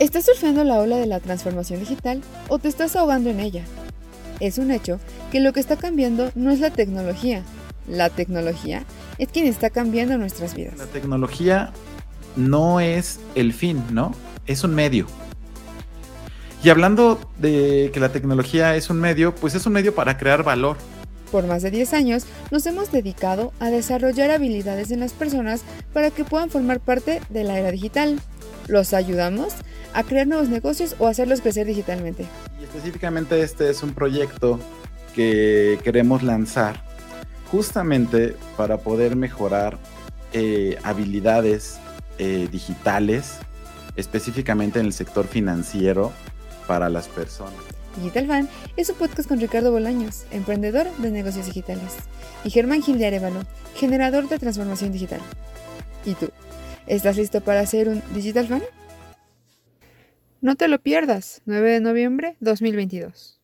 ¿Estás surfeando la ola de la transformación digital o te estás ahogando en ella? Es un hecho que lo que está cambiando no es la tecnología. La tecnología es quien está cambiando nuestras vidas. La tecnología no es el fin, ¿no? Es un medio. Y hablando de que la tecnología es un medio, pues es un medio para crear valor. Por más de 10 años nos hemos dedicado a desarrollar habilidades en las personas para que puedan formar parte de la era digital. Los ayudamos a crear nuevos negocios o hacerlos crecer digitalmente. Y específicamente este es un proyecto que queremos lanzar justamente para poder mejorar eh, habilidades eh, digitales, específicamente en el sector financiero para las personas. Digital Fan es un podcast con Ricardo Bolaños, emprendedor de negocios digitales, y Germán Gil de Arevalo, generador de transformación digital. ¿Y tú? ¿Estás listo para ser un Digital Fan? No te lo pierdas, 9 de noviembre 2022.